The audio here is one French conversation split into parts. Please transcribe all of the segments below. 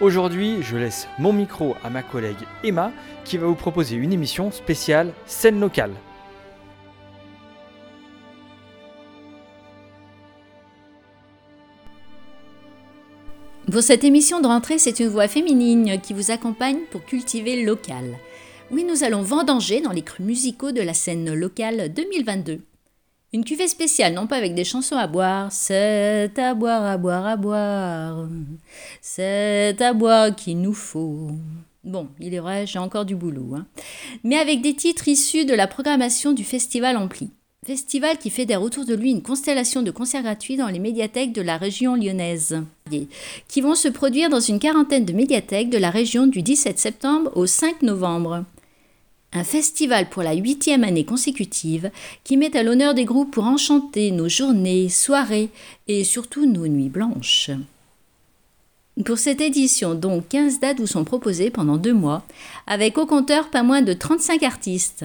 Aujourd'hui, je laisse mon micro à ma collègue Emma qui va vous proposer une émission spéciale scène locale. Pour cette émission de rentrée, c'est une voix féminine qui vous accompagne pour cultiver local. Oui, nous allons vendanger dans les crus musicaux de la scène locale 2022. Une cuvée spéciale, non pas avec des chansons à boire, c'est à boire, à boire, à boire, c'est à boire qu'il nous faut. Bon, il est vrai, j'ai encore du boulot, hein. mais avec des titres issus de la programmation du Festival Ampli. Festival qui fédère autour de lui une constellation de concerts gratuits dans les médiathèques de la région lyonnaise, qui vont se produire dans une quarantaine de médiathèques de la région du 17 septembre au 5 novembre. Un festival pour la huitième année consécutive qui met à l'honneur des groupes pour enchanter nos journées, soirées et surtout nos nuits blanches. Pour cette édition, donc, 15 dates vous sont proposées pendant deux mois, avec au compteur pas moins de 35 artistes.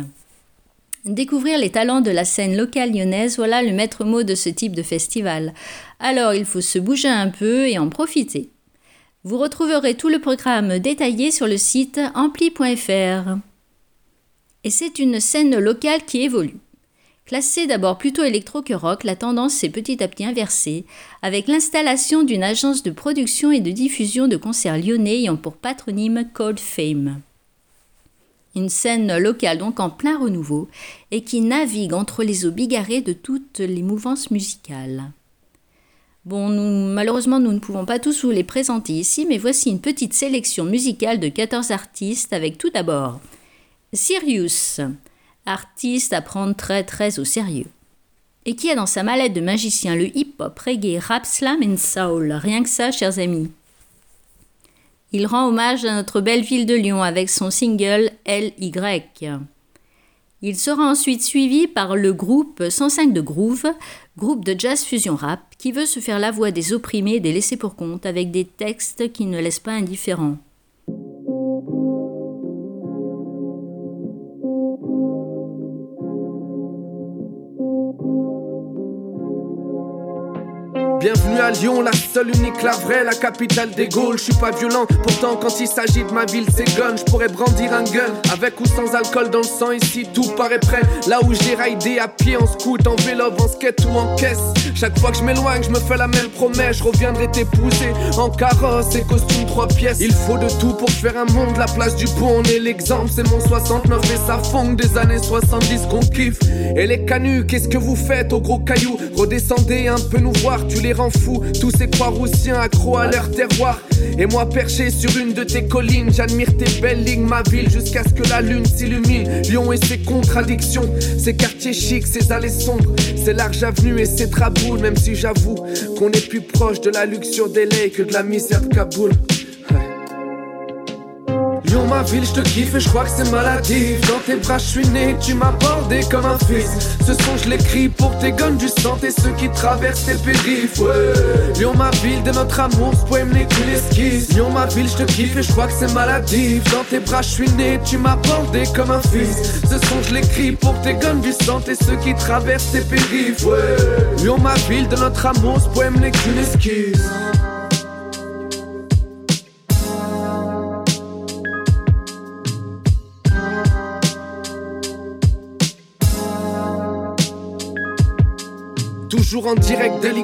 Découvrir les talents de la scène locale lyonnaise, voilà le maître mot de ce type de festival. Alors il faut se bouger un peu et en profiter. Vous retrouverez tout le programme détaillé sur le site ampli.fr et c'est une scène locale qui évolue. Classée d'abord plutôt électro que rock, la tendance s'est petit à petit inversée, avec l'installation d'une agence de production et de diffusion de concerts lyonnais ayant pour patronyme Cold Fame. Une scène locale donc en plein renouveau et qui navigue entre les eaux bigarrées de toutes les mouvances musicales. Bon, malheureusement, nous ne pouvons pas tous vous les présenter ici, mais voici une petite sélection musicale de 14 artistes avec tout d'abord Sirius, artiste à prendre très très au sérieux, et qui a dans sa mallette de magicien le hip-hop, reggae, rap, slam and soul. Rien que ça, chers amis. Il rend hommage à notre belle ville de Lyon avec son single LY. Il sera ensuite suivi par le groupe 105 de Groove, groupe de jazz fusion rap, qui veut se faire la voix des opprimés et des laissés pour compte avec des textes qui ne laissent pas indifférents. Bienvenue à Lyon, la seule, unique, la vraie, la capitale des Gaules. Je suis pas violent, pourtant quand il s'agit de ma ville, c'est gun. Je pourrais brandir un gun, avec ou sans alcool dans le sang. Ici, tout paraît prêt. Là où j'ai raidé à pied, en scout, en vélo, en skate ou en caisse. Chaque fois que je m'éloigne, je me fais la même promesse. Je reviendrai t'épouser en carrosse et costume trois pièces. Il faut de tout pour faire un monde. La place du pont, on est l'exemple. C'est mon 69 et ça fond des années 70 qu'on kiffe. Et les canuts, qu'est-ce que vous faites au gros caillou Redescendez un peu nous voir, tu les Tous ces Croix-Roussiens accros à leur terroir. Et moi perché sur une de tes collines, j'admire tes belles lignes, ma ville, jusqu'à ce que la lune s'illumine. Lyon et ses contradictions, ses quartiers chics, ses allées sombres, ses larges avenues et ses traboules, même si j'avoue qu'on est plus proche de la luxure des que de la misère de Kaboul ma ville, je te kiffe et je crois que c'est maladif. Dans tes bras, je suis né, tu m'as bordé comme un fils. Ce son, je l'écris pour tes guns du sang et ceux qui traversent tes périphes. Ouais. Lyon, ma ville, de notre amour, ce poème n'est qu'une esquisse. Lyon, ma ville, je te kiffe et je crois que c'est maladif. Dans tes bras, je suis né, tu m'as bordé comme un fils. Ce son, je l'écris pour tes guns du sang et ceux qui traversent tes périphes. Ouais. Lyon, ma ville, de notre amour, ce poème n'est qu'une esquisse. Toujours en direct de l'Y,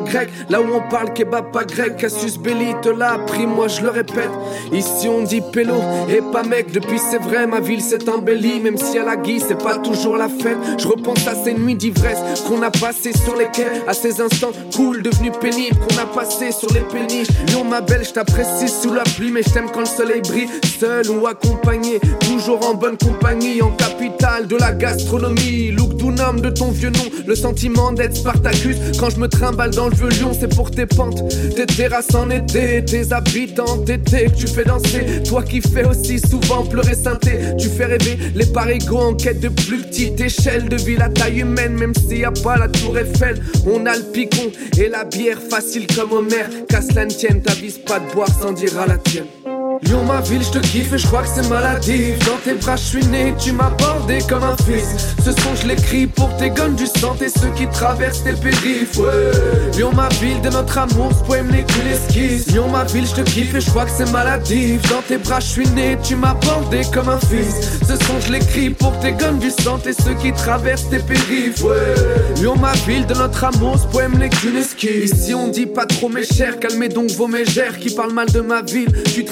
là où on parle kebab pas grec. Cassius Belli te l'a appris, moi je le répète. Ici on dit pélo et pas mec. Depuis c'est vrai, ma ville s'est embellie. Même si à la guise, c'est pas toujours la fête. Je repense à ces nuits d'ivresse qu'on a passées sur les quais. À ces instants cool, devenus pénibles qu'on a passé sur les péniches. Lyon, ma belle, je t'apprécie sous la pluie, mais je t'aime quand le soleil brille. Seul ou accompagné, toujours en bonne compagnie. En capitale de la gastronomie. Look d'un homme de ton vieux nom, le sentiment d'être Spartacus. Quand je me trimballe dans le vieux lion, c'est pour tes pentes, tes terrasses en été, tes habitants d'été que tu fais danser. Toi qui fais aussi souvent pleurer synthé, tu fais rêver les parigots en quête de plus petite échelle de ville à taille humaine, même s'il y a pas la tour Eiffel. On a le picon et la bière facile comme Homer. Qu'à cela ne tienne, t'avises pas de boire sans dire à la tienne. Lyon ma ville, je te kiffe et je crois que c'est maladif. Dans tes bras je suis né, tu m'as bordé comme un fils. Ce son je l'écris pour tes gonnes du sang et ceux qui traversent tes périphes. Ouais. Lyon ma ville, de notre amour, ce poème n'est qu'une esquisse Lyon ma ville, je te kiffe et je crois que c'est maladif. Dans tes bras je suis né, tu m'as bordé comme un fils. Ce son je l'écris pour tes gonnes du sang et ceux qui traversent tes périphes. Ouais. Lyon ma ville, de notre amour, ce poème n'est qu'une esquisse Ici on dit pas trop mes chers, calmez donc vos mégères Qui parlent mal de ma ville, du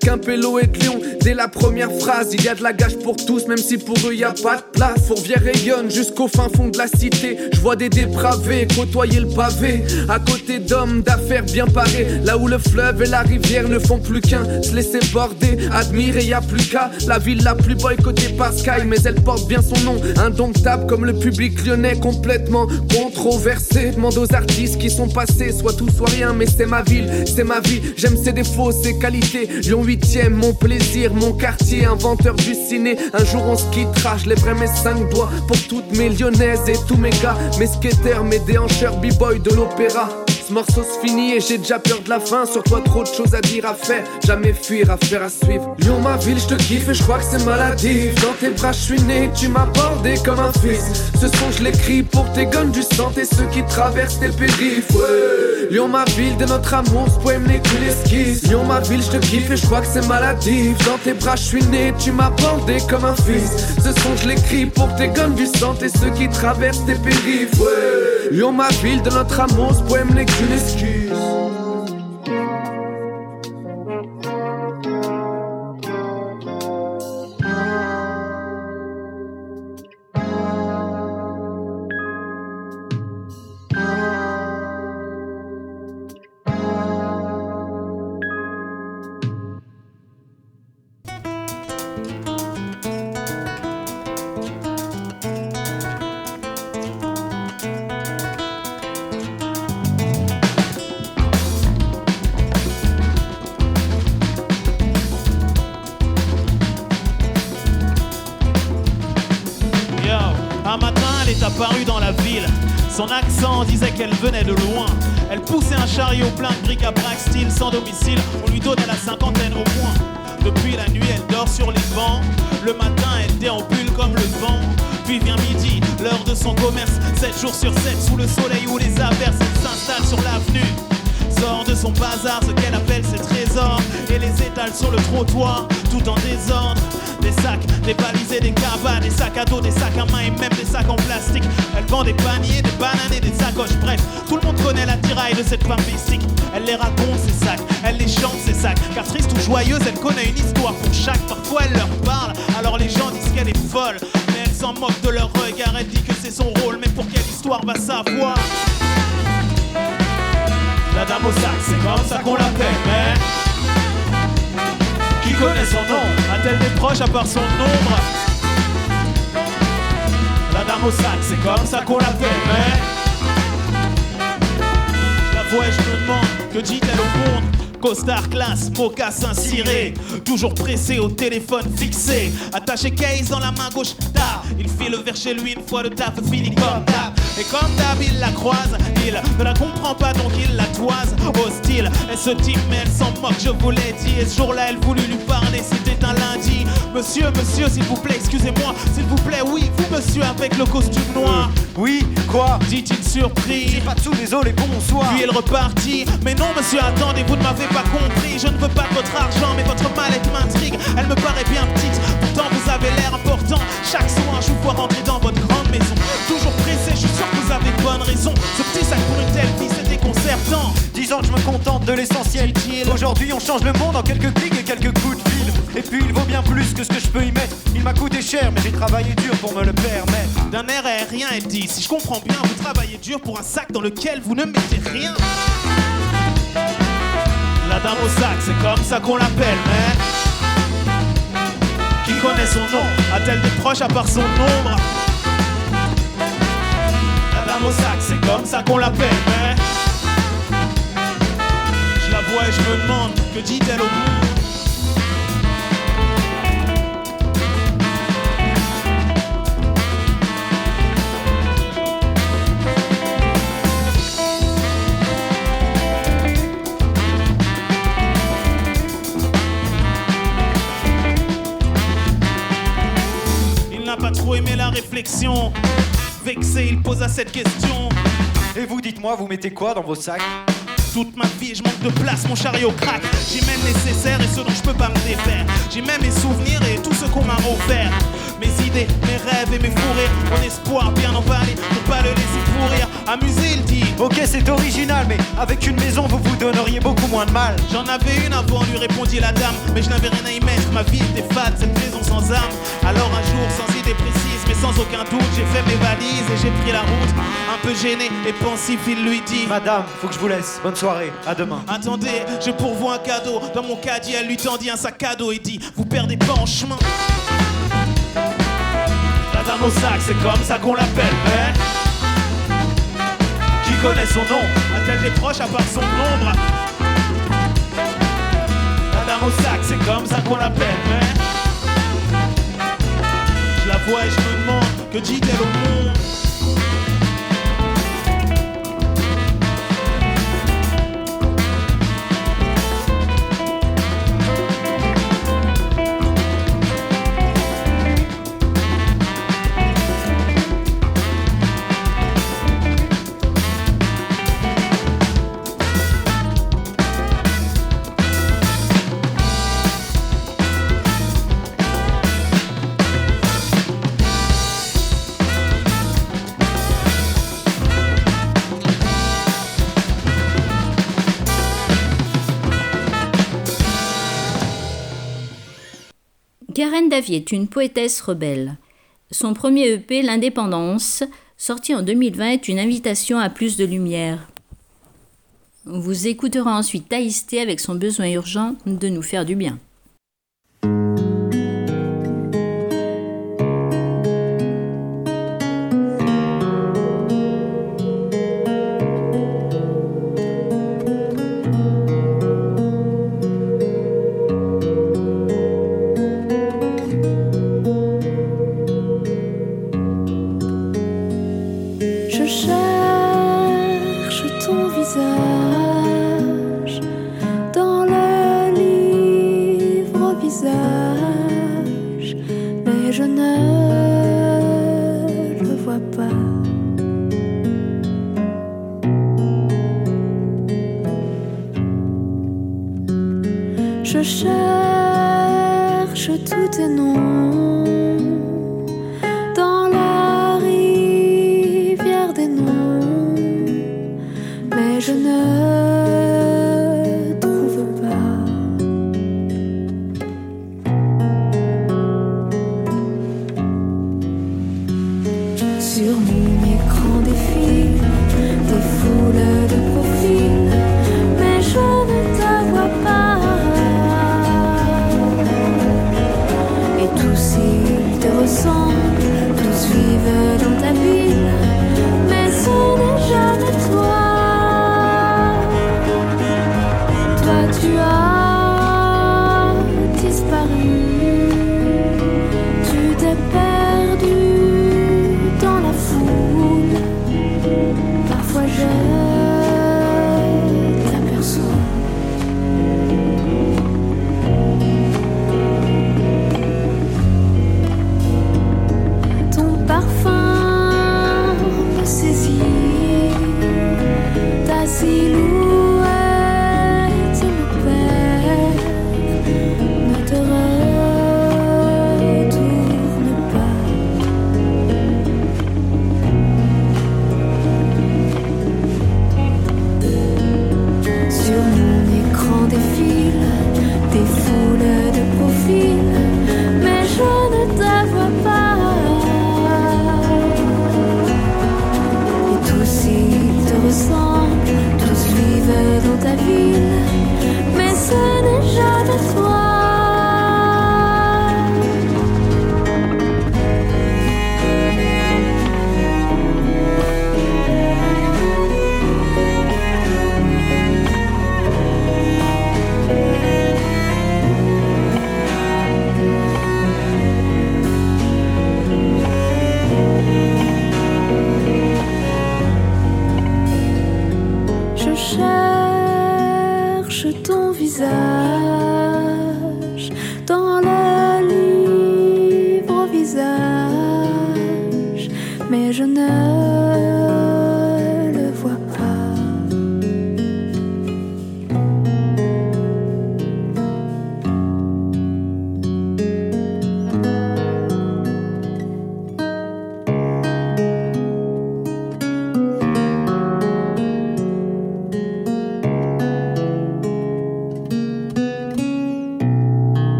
qu'un pélo et de Lyon. Dès la première phrase, il y a de la gage pour tous Même si pour eux y a pas de place. Fourvière rayonne jusqu'au fin fond de la cité. Je vois des dépravés côtoyer le pavé. À côté d'hommes d'affaires bien parés. Là où le fleuve et la rivière ne font plus qu'un. Se laisser border, admirer y a plus qu'à. La ville la plus boycottée par Sky Mais elle porte bien son nom. Indomptable comme le public lyonnais complètement controversé. Demande aux artistes qui sont passés Soit tout soit rien mais c'est ma ville, c'est ma vie. J'aime ses défauts, ses qualités Lyon 8ème, mon plaisir, mon quartier Inventeur du ciné, un jour on se quittera Je lèverai mes cinq doigts pour toutes mes lyonnaises Et tous mes gars, mes skaters, mes déhancheurs B-boy de l'opéra ce morceau se finit et j'ai déjà peur de la fin. Sur toi, trop de choses à dire, à faire. Jamais fuir, à faire, à suivre. Lyon, ma ville, je te kiffe et je crois que c'est maladif. Dans tes bras, je suis né, tu m'as bordé comme un fils. Ce son, je l'écris pour tes gonnes du sang et ceux qui traversent tes périphes. Lyon, ma ville, de notre amour, ce poème n'est qu'une esquisse. Lyon, ma ville, je te kiffe et je crois que c'est maladif. Dans tes bras, je né, tu m'as bordé comme un fils. Ce son, je l'écris pour tes gonnes du sang et ceux qui traversent tes périphes. Lyon, ma ville, de notre amour, ce poème n'est qu'une excuse. Sur les bancs. Le matin, elle déambule comme le vent. Puis vient midi, l'heure de son commerce. 7 jours sur 7, sous le soleil ou les averses, elle s'installe sur l'avenue. Sort de son bazar ce qu'elle appelle ses et les étale sur le trottoir, tout en désordre des sacs, des balisés, des cabanes, des sacs à dos, des sacs à main et même des sacs en plastique. Elle vend des paniers, des bananes et des sacoches. Bref, tout le monde connaît la tiraille de cette femme mystique. Elle les raconte, ses sacs, elle les chante, ses sacs. Car triste ou joyeuse, elle connaît une histoire pour chaque. Parfois, elle leur parle, alors les gens disent qu'elle est folle. Mais elle s'en moque de leur regard, elle dit que c'est son rôle. Mais pour quelle histoire va savoir? La dame au sac, c'est comme ça qu'on l'appelle, mais qui connaît son nom A-t-elle des proches à part son ombre La dame au sac, c'est comme ça qu'on l'appelle, mais La vois je me demande, que dit-elle au monde Costard classe, mocassin ciré, toujours pressé au téléphone fixé, attaché case dans la main gauche, tard. Il file vers chez lui une fois le taf fini comme d'hab. Et comme d'hab, il la croise, il ne la comprend pas donc il la toise. Hostile, elle se dit mais elle s'en moque, je vous l'ai dit. Et ce jour-là, elle voulut lui parler, c'était un lundi. Monsieur, monsieur, s'il vous plaît, excusez-moi, s'il vous plaît, oui, vous monsieur avec le costume noir. Oui, quoi? Dit-il surpris. J'ai pas de sous, désolé, bonsoir. Puis il repartit. Mais non, monsieur, attendez, vous ne m'avez pas compris. Je ne veux pas de votre argent, mais votre mallette m'intrigue. Elle me paraît bien petite, pourtant vous avez l'air important. Chaque soir, je vous vois rentrer dans votre grande Toujours pressé, je suis sûr que vous avez bonne raison. Ce petit sac pour une telle vie, c'est déconcertant. Disons que je me contente de l'essentiel. Aujourd'hui, on change le monde en quelques clics et quelques coups de fil. Et puis, il vaut bien plus que ce que je peux y mettre. Il m'a coûté cher, mais j'ai travaillé dur pour me le permettre. D'un air aérien, elle dit Si je comprends bien, vous travaillez dur pour un sac dans lequel vous ne mettez rien. La dame au sac, c'est comme ça qu'on l'appelle, mais. Qui connaît son nom? A-t-elle des proches à part son ombre? C'est comme ça qu'on l'appelle, mais. Je la vois et je me demande, que dit-elle au monde pas trop aimé la réflexion Vexé, il posa cette question. Et vous, dites-moi, vous mettez quoi dans vos sacs? Toute ma vie, je manque de place, mon chariot craque. J'ai même nécessaire et ce dont je peux pas me défaire. J'ai même mes souvenirs et tout ce qu'on m'a offert. Mes idées, mes rêves et mes fous Mon espoir bien emballé pour pas le laisser pourrir. Amusé, il dit. Ok, c'est original, mais avec une maison, vous vous donneriez beaucoup moins de mal. J'en avais une avant, lui répondit la dame. Mais je n'avais rien à y mettre, ma vie était fade, cette maison sans âme. Alors un jour, sans idée précise, mais sans aucun doute, j'ai fait mes valises et j'ai pris la route. Un peu gêné et pensif, il lui dit Madame, faut que je vous laisse. Bonne soirée, à demain. Attendez, je pourvois un cadeau. Dans mon caddie, elle lui tendit un sac cadeau et dit Vous perdez pas en chemin. La dame au sac, c'est comme ça qu'on l'appelle, mais. Qui connaît son nom? A-t-elle des proches à part son ombre La dame au sac, c'est comme ça qu'on l'appelle, mais. Et je me demande que dit-elle au monde Karen Davy est une poétesse rebelle. Son premier EP, L'Indépendance, sorti en 2020, est une invitation à plus de lumière. Vous écouterez ensuite Taïsté avec son besoin urgent de nous faire du bien.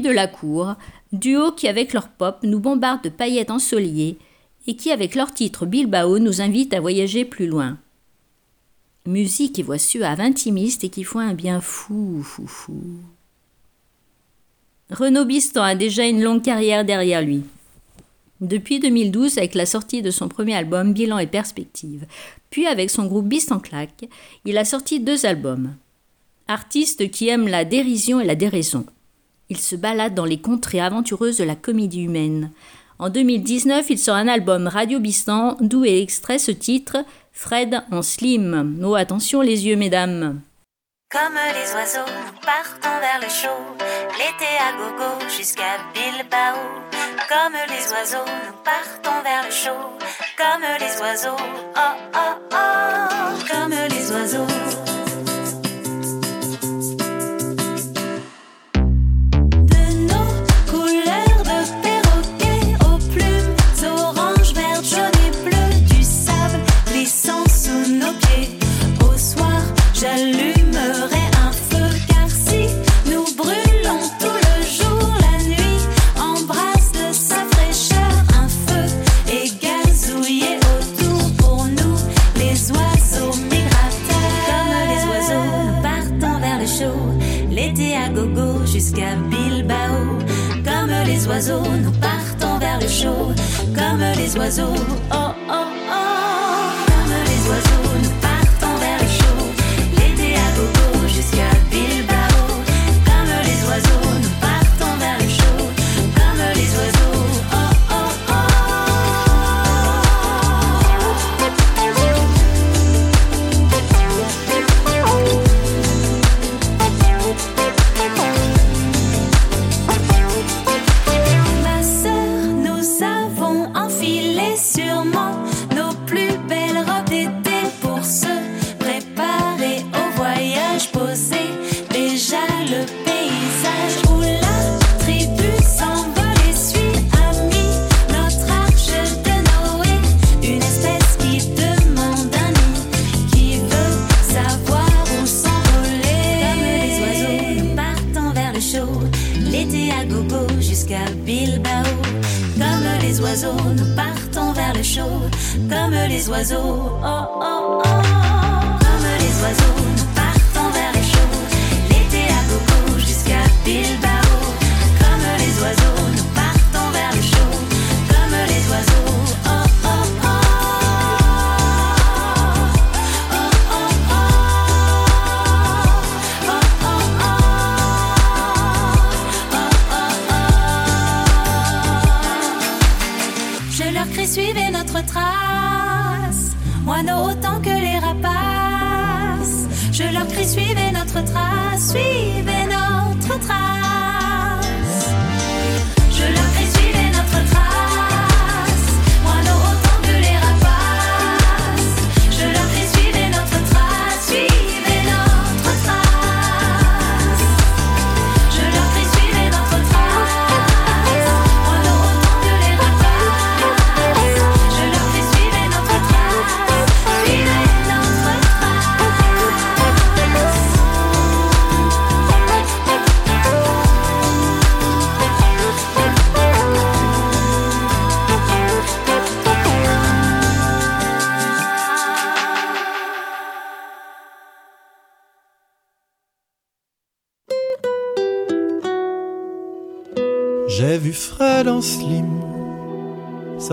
De la cour, duo qui avec leur pop nous bombarde de paillettes ensoleillées et qui avec leur titre Bilbao nous invite à voyager plus loin. Musique et voix suave intimiste et qui font un bien fou, fou, fou. Renaud Bistan a déjà une longue carrière derrière lui. Depuis 2012, avec la sortie de son premier album Bilan et Perspective, puis avec son groupe Bistan Claque, il a sorti deux albums. Artiste qui aime la dérision et la déraison. Il se balade dans les contrées aventureuses de la comédie humaine. En 2019, il sort un album Radio Bistan d'où est extrait ce titre Fred en slim. Oh attention les yeux mesdames. Comme les oiseaux, nous partons vers le chaud, l'été à gogo jusqu'à Bilbao. Comme les oiseaux, nous partons vers le chaud, comme les oiseaux, oh oh oh, comme les oiseaux. Oiseaux.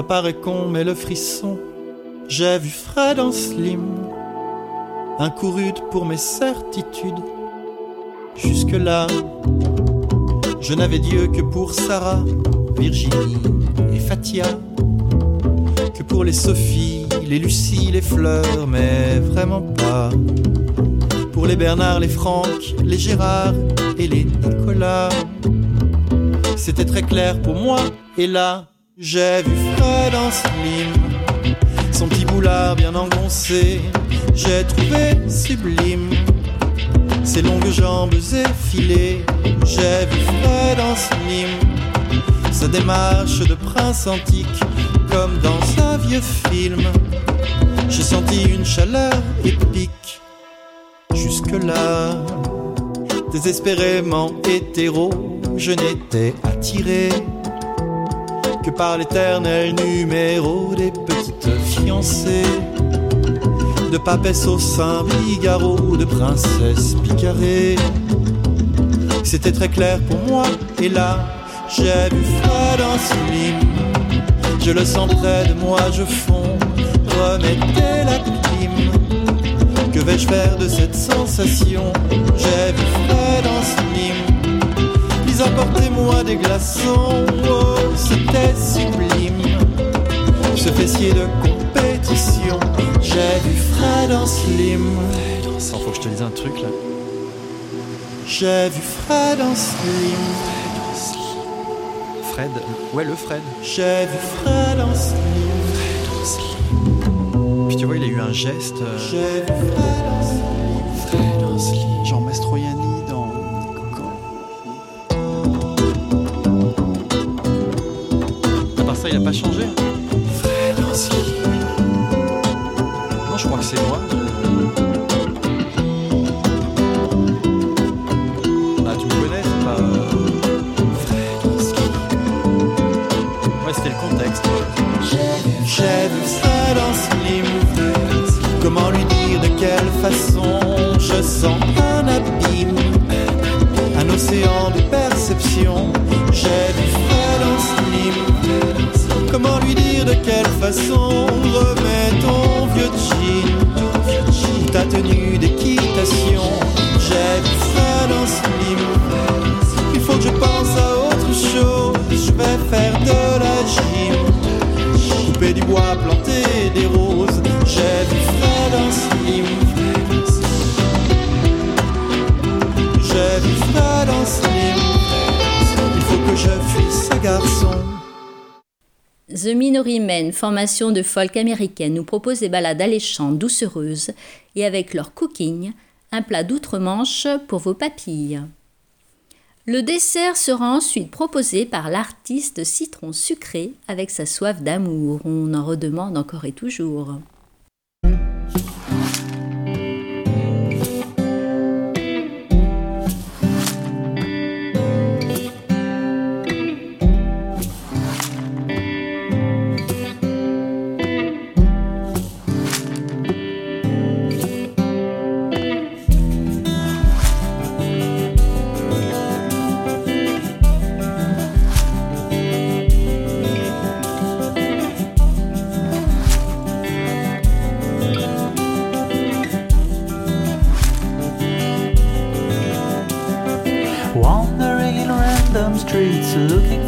Paraît con, mais le frisson, j'ai vu Fred en slim, un coup rude pour mes certitudes. Jusque-là, je n'avais Dieu que pour Sarah, Virginie et Fatia, que pour les Sophie, les Lucie, les Fleurs, mais vraiment pas pour les Bernard, les Franck, les Gérard et les Nicolas. C'était très clair pour moi, et là, j'ai vu Fred en slim, son petit boulard bien engoncé, j'ai trouvé sublime. Ses longues jambes effilées, j'ai vu Fred en slim, sa démarche de prince antique, comme dans un vieux film. J'ai senti une chaleur épique, jusque-là, Désespérément hétéro, je n'étais attiré que par l'éternel numéro des petites fiancées. De papesse au Saint-Bigaro, de princesse picarée. C'était très clair pour moi, et là, j'ai vu Fred en slim. Je le sens près de moi, je fonds, remettez la clim. Que vais-je faire de cette sensation? J'ai vu Fred en slim. Puis apportez-moi des glaçons, oh, c'était sublime. Ce fessier de compétition, j'ai vu Fred en slim. Faut que je te dise un truc là. J'ai vu Fred en slim. Fred. Ouais, le Fred. J'ai vu Fred en slim. Puis tu vois, il a eu un geste. euh, J'ai vu Fred en slim. Pas changé. Non, je crois que c'est moi. Ah, tu me connais, c'est pas. euh. Ouais, c'était le contexte. J'ai vu Fred en slim. Comment lui dire de quelle façon je sens un abîme, un océan de perception. J'ai vu Fred en slim. Comment lui dire de quelle façon remets ton vieux jean? Ta tenue d'équitation. J'ai Fred en slim. Il faut que je pense à autre chose. Je vais faire de la gym. Couper du bois, planter des roses. J'ai Fred en slim. J'ai Fred en slim. Il faut que je fuisse ce garçon. The Men, formation de folk américaine, nous propose des ballades alléchantes, doucereuses et avec leur cooking, un plat d'outre-Manche pour vos papilles. Le dessert sera ensuite proposé par l'artiste Citron Sucré avec sa soif d'amour. On en redemande encore et toujours.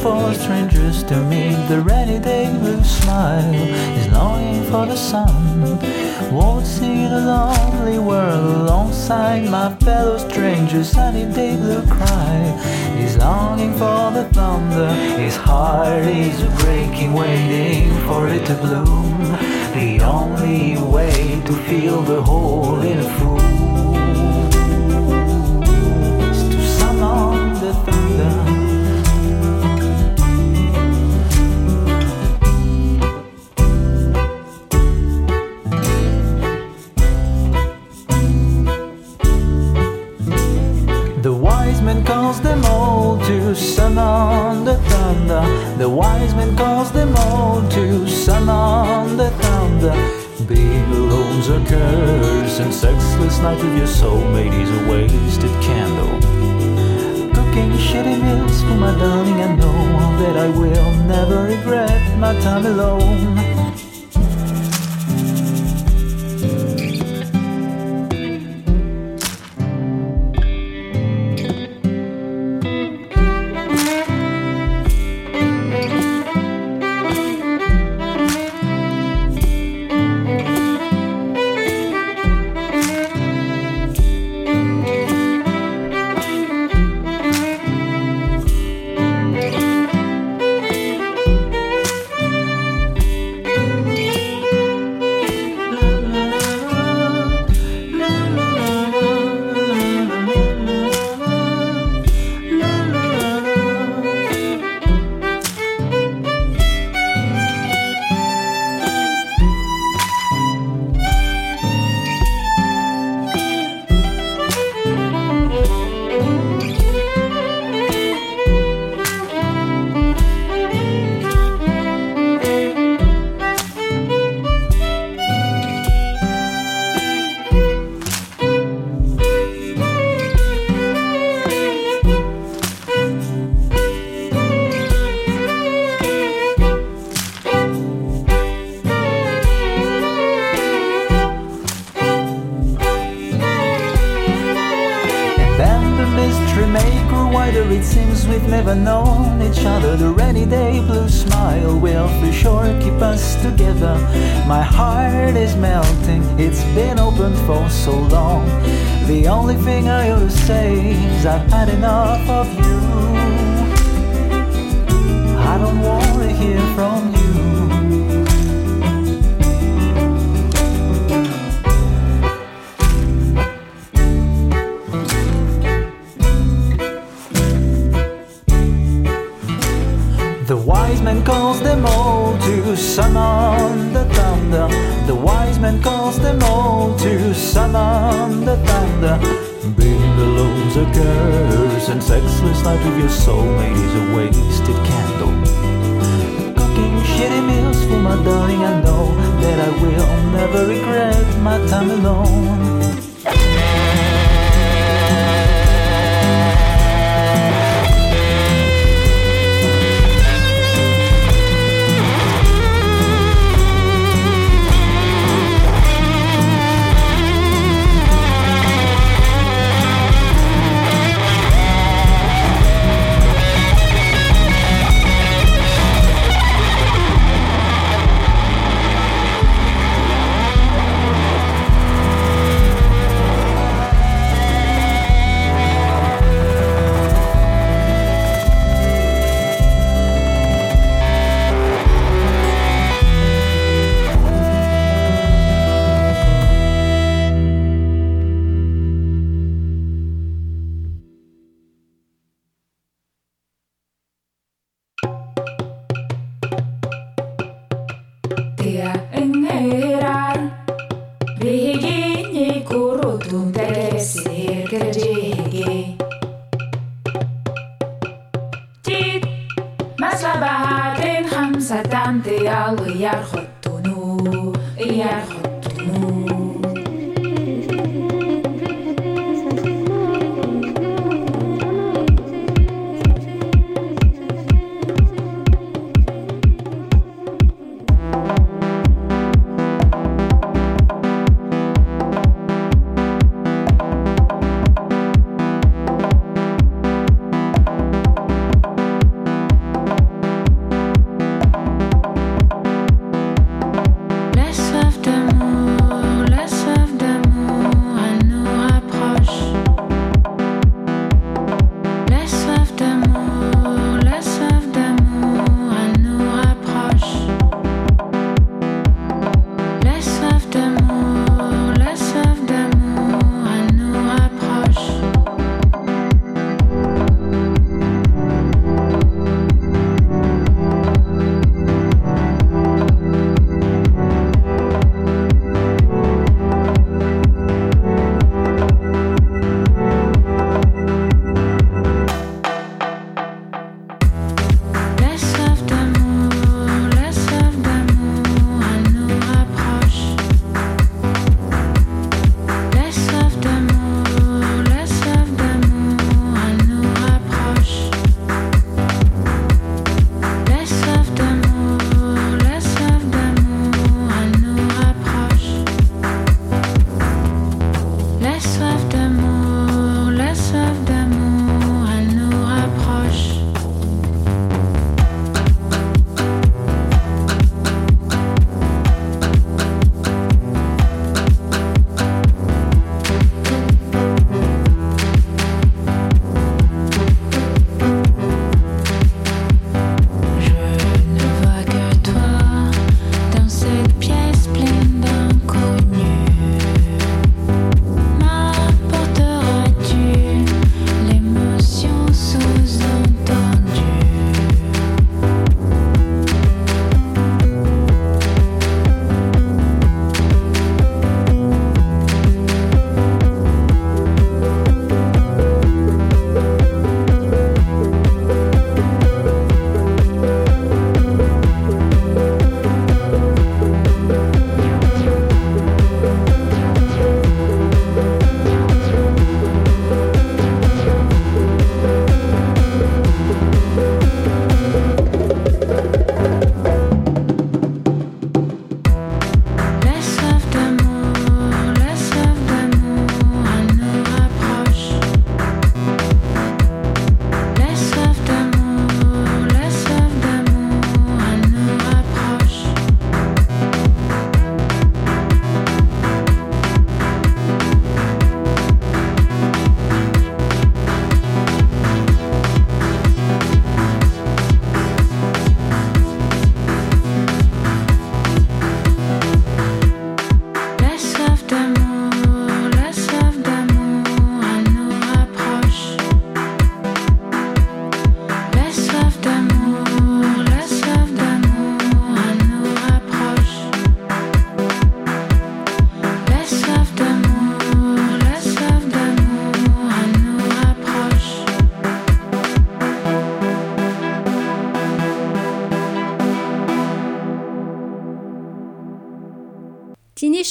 For strangers to meet. The rainy day blue smile is longing for the sun. Waltzing in a lonely world alongside my fellow strangers. Sunny day blue cry is longing for the thunder. His heart is breaking, waiting for it to bloom. The only way to feel the hole in a fool. Sexless night with your soulmate is a wasted candle. Cooking shitty meals for my darling, I know that I will never regret my time alone. only thing I always say is I've had enough of you.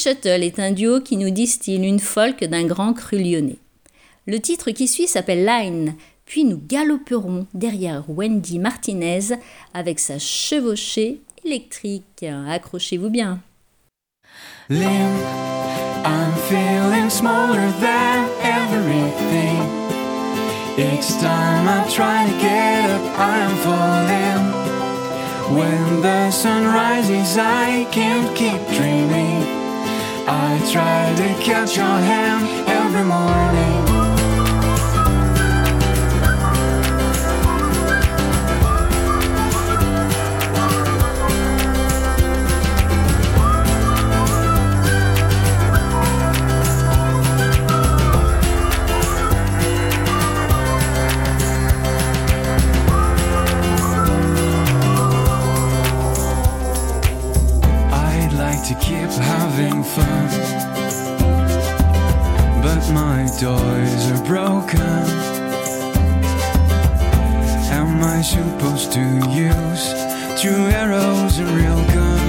Shuttle est un duo qui nous distille une folk d'un grand cru lyonnais. Le titre qui suit s'appelle Line, puis nous galoperons derrière Wendy Martinez avec sa chevauchée électrique. Accrochez-vous bien. Limb, I'm feeling smaller than everything. Each time I try to get up, I'm falling. When the sun rises, I can't keep dreaming. I try to catch your hand every morning. But my toys are broken. Am I supposed to use true arrows and real guns?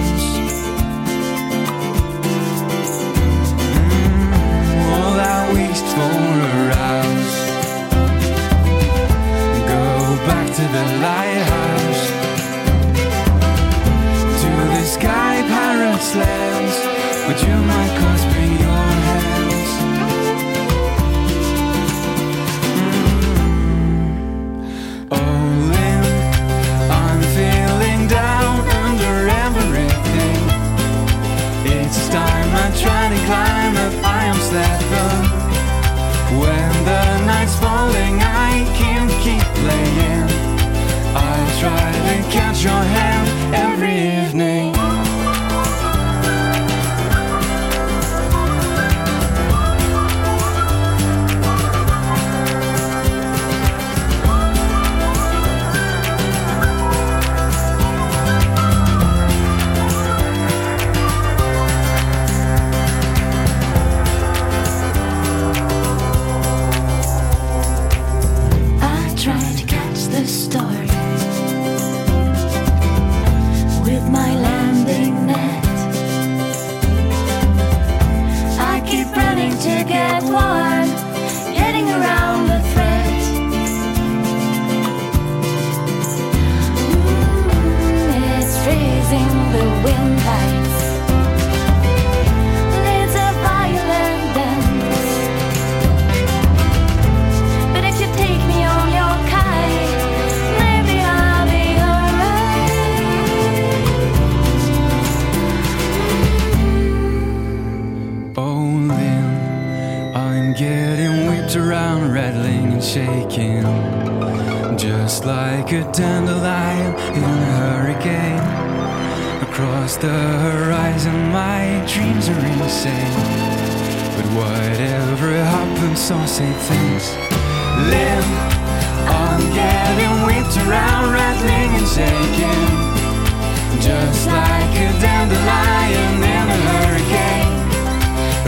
Dandelion in a hurricane. Across the horizon, my dreams are insane. But whatever happens, so say thanks. Lynn, I'm getting whipped around, rattling and shaking. Just like a dandelion in a hurricane.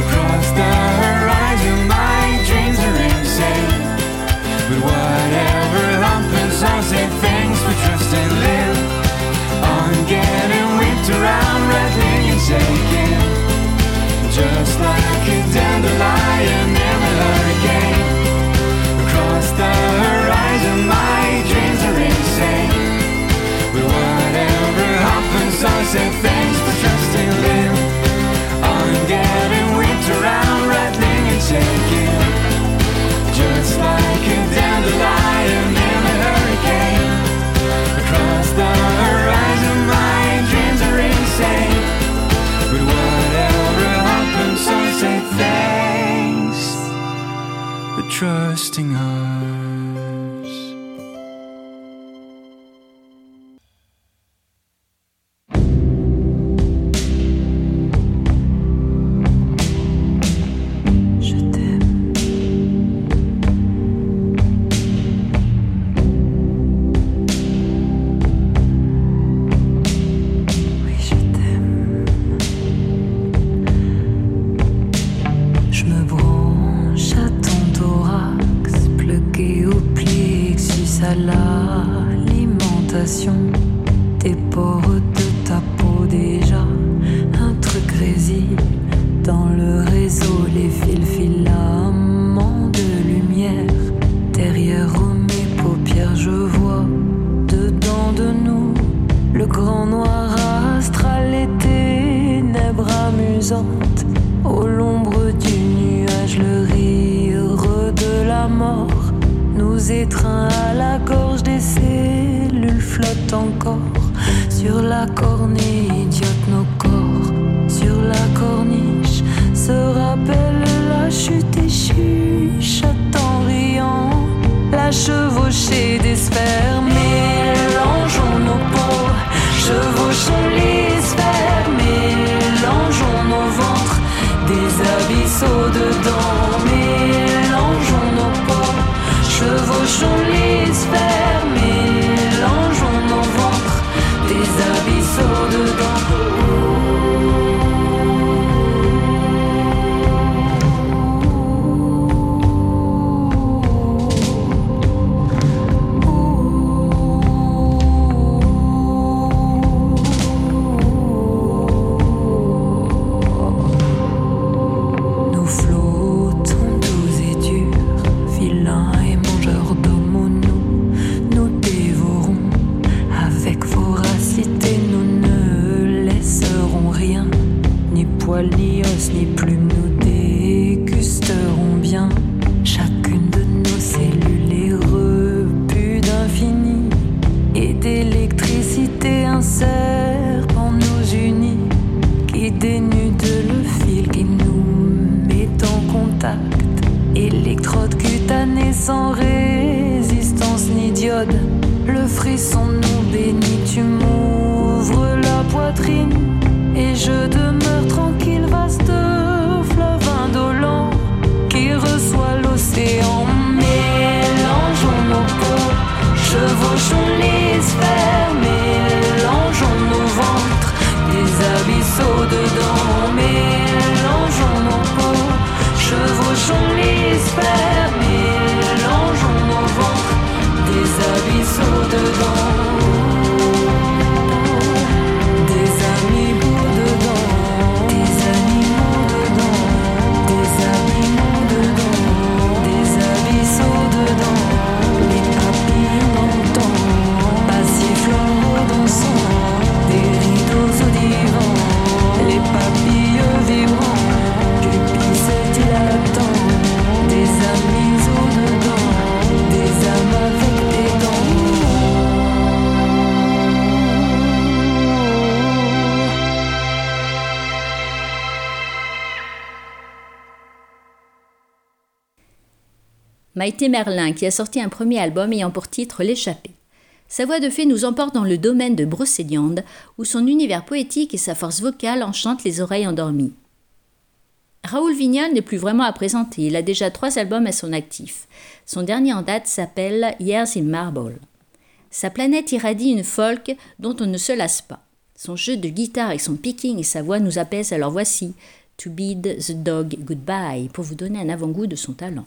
Across the horizon, my dreams are insane. But whatever happens, I'll say thanks for trusting Lynn. I'm getting whipped around, rattling and shaking. Just like a dandelion in a hurricane. Across the horizon, my dreams are insane. But whatever happens, I say thanks for trusting Lynn. I'm getting whipped around, rattling and shaking. Trusting us. les fils filaments de lumière. Derrière mes paupières, je vois dedans de nous le grand noir astral, les ténèbres amusantes. Au l'ombre du nuage, le rire de la mort nous étreint à la gorge des cellules flottent encore sur la cornée. La chevauchée des sphères mélangeons nos peaux chevauchons les sphères mélangeons nos ventres des abyssaux dedans mélangeons nos peaux chevauchons les sphères frisson nous bénit, tu m'ouvres la poitrine et je the Maïté Merlin, qui a sorti un premier album ayant pour titre L'échappée. Sa voix de fée nous emporte dans le domaine de Brocéliande, où son univers poétique et sa force vocale enchantent les oreilles endormies. Raoul Vignal n'est plus vraiment à présenter, il a déjà trois albums à son actif. Son dernier en date s'appelle Years in Marble. Sa planète irradie une folk dont on ne se lasse pas. Son jeu de guitare avec son picking et sa voix nous apaisent, alors voici To Bid the Dog Goodbye pour vous donner un avant-goût de son talent.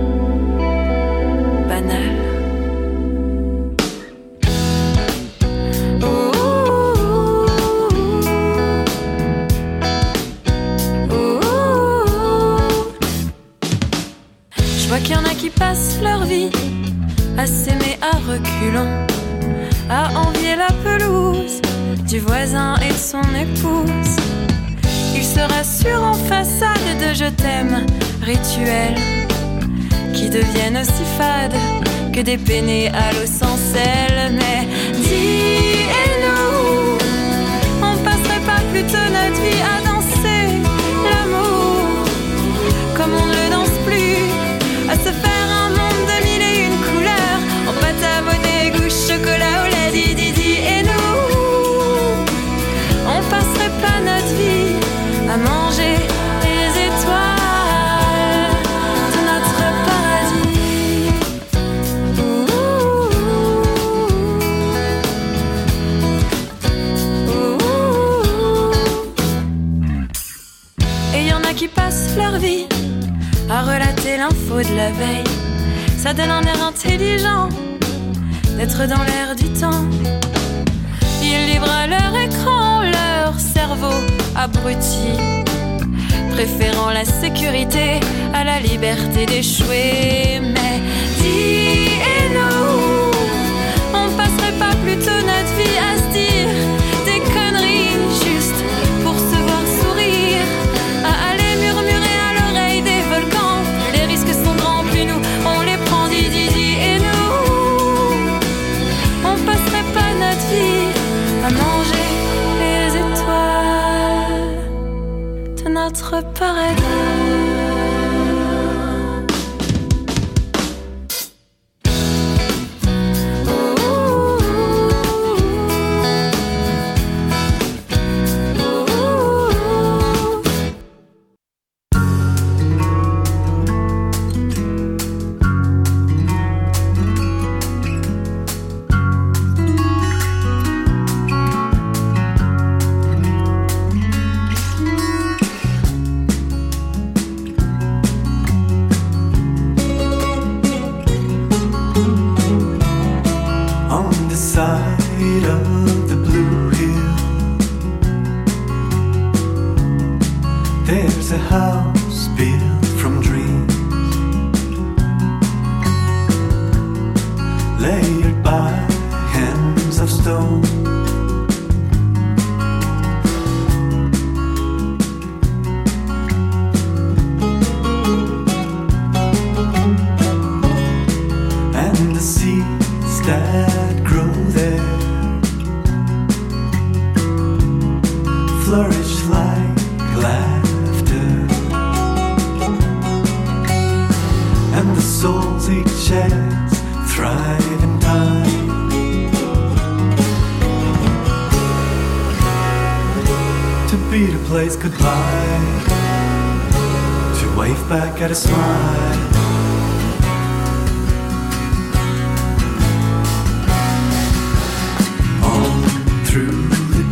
rituels qui deviennent aussi fades que des peinés à l'eau sans sel. Mais dis et nous, on passerait pas plutôt notre vie à de la veille. Ça donne un air intelligent d'être dans l'air du temps. Ils livrent à leur écran leur cerveau abruti, préférant la sécurité à la liberté d'échouer. Mais dis et nous, on passerait pas plutôt notre vie à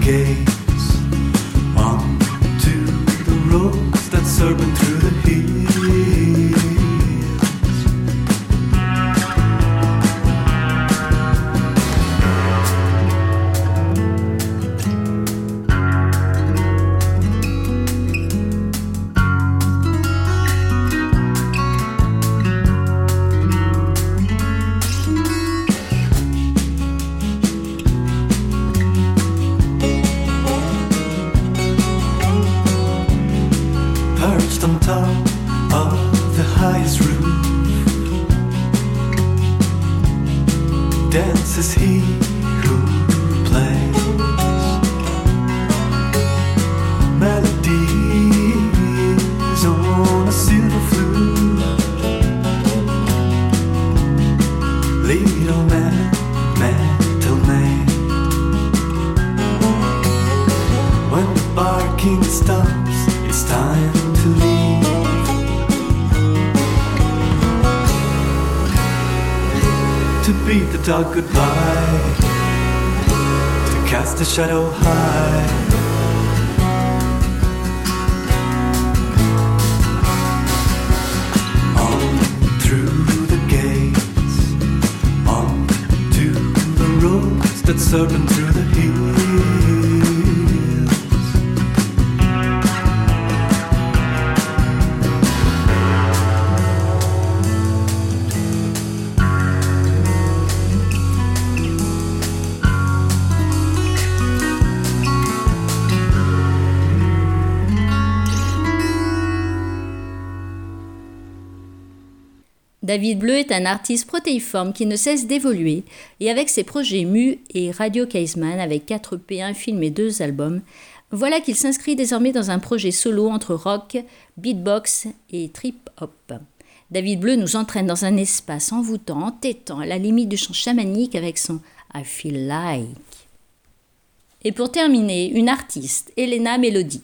the David Bleu est un artiste protéiforme qui ne cesse d'évoluer et avec ses projets Mu et Radio Caseman avec 4 EP, un film et deux albums, voilà qu'il s'inscrit désormais dans un projet solo entre rock, beatbox et trip-hop. David Bleu nous entraîne dans un espace envoûtant, entêtant, à la limite du chant chamanique avec son I Feel Like. Et pour terminer, une artiste, Elena Melody.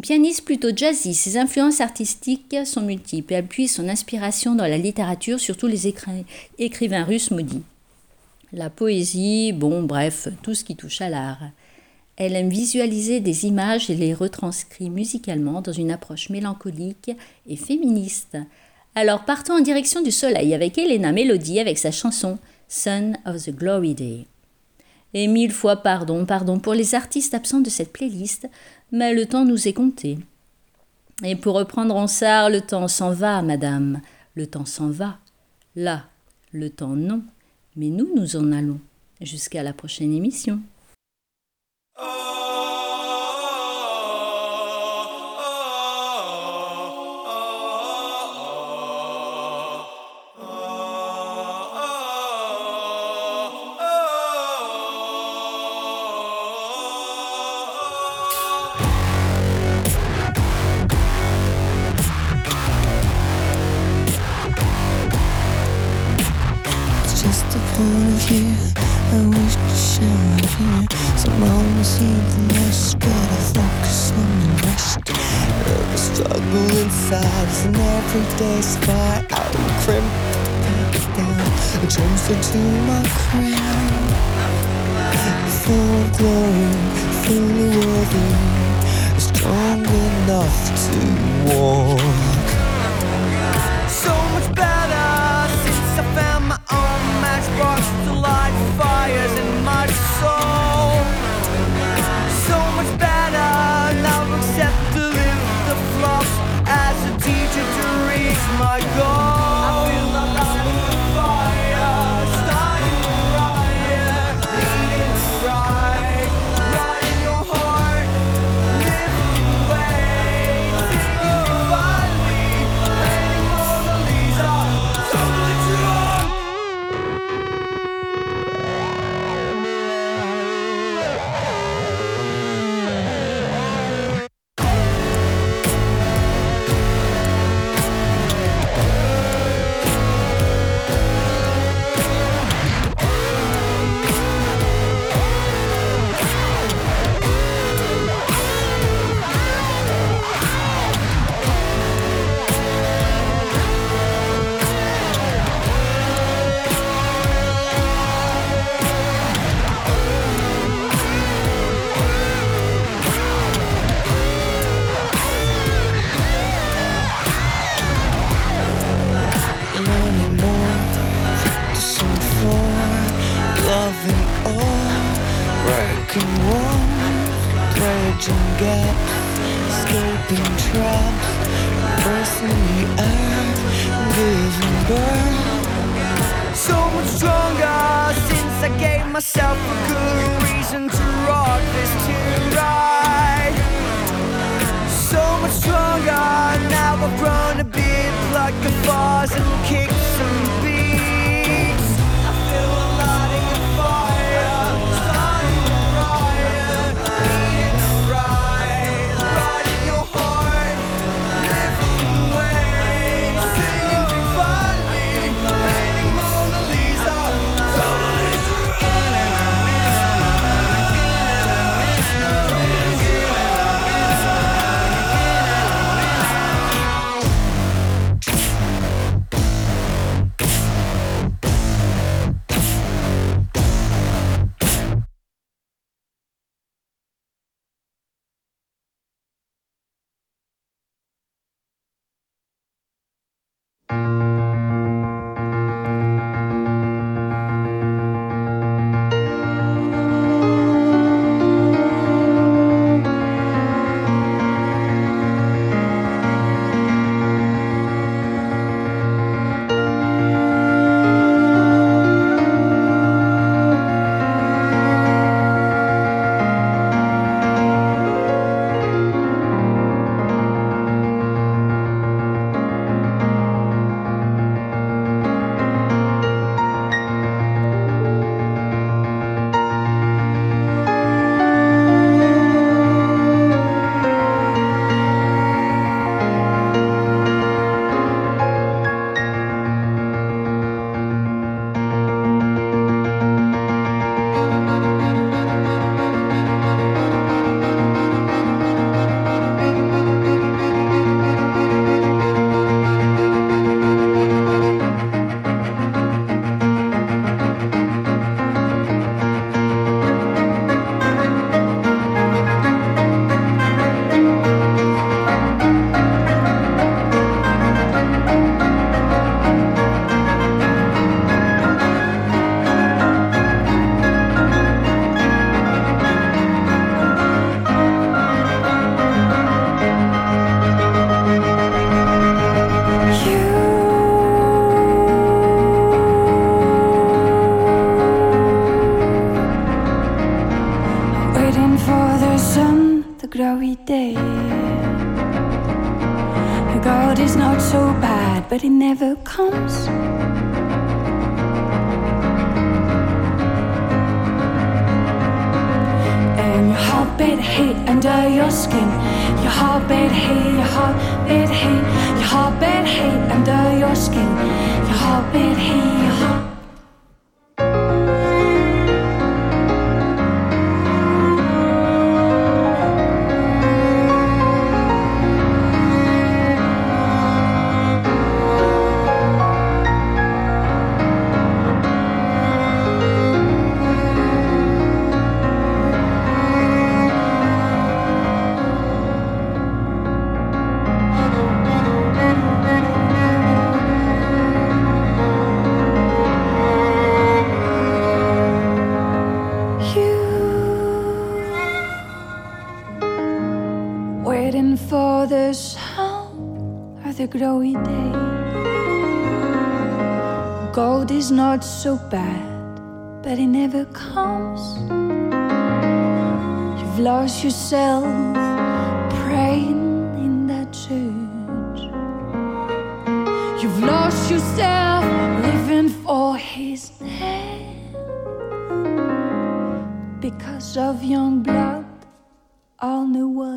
Pianiste plutôt jazzy, ses influences artistiques sont multiples et puise son inspiration dans la littérature, surtout les écri- écrivains russes maudits. La poésie, bon, bref, tout ce qui touche à l'art. Elle aime visualiser des images et les retranscrit musicalement dans une approche mélancolique et féministe. Alors partons en direction du soleil avec Elena Melody avec sa chanson Son of the Glory Day. Et mille fois pardon, pardon pour les artistes absents de cette playlist, mais le temps nous est compté. Et pour reprendre en sard, le temps s'en va, madame, le temps s'en va. Là, le temps non, mais nous, nous en allons. Jusqu'à la prochaine émission. It's of. I wish to share. Some always see the most, but I focus on the rest. The struggle inside is an everyday. I will crimp back down, closer to my crown. Glory, worthy, strong enough to walk. I've grown a bit like a bars and kicks is not so bad, but it never comes. You've lost yourself praying in that church. You've lost yourself living for his name because of young blood. I'll know what.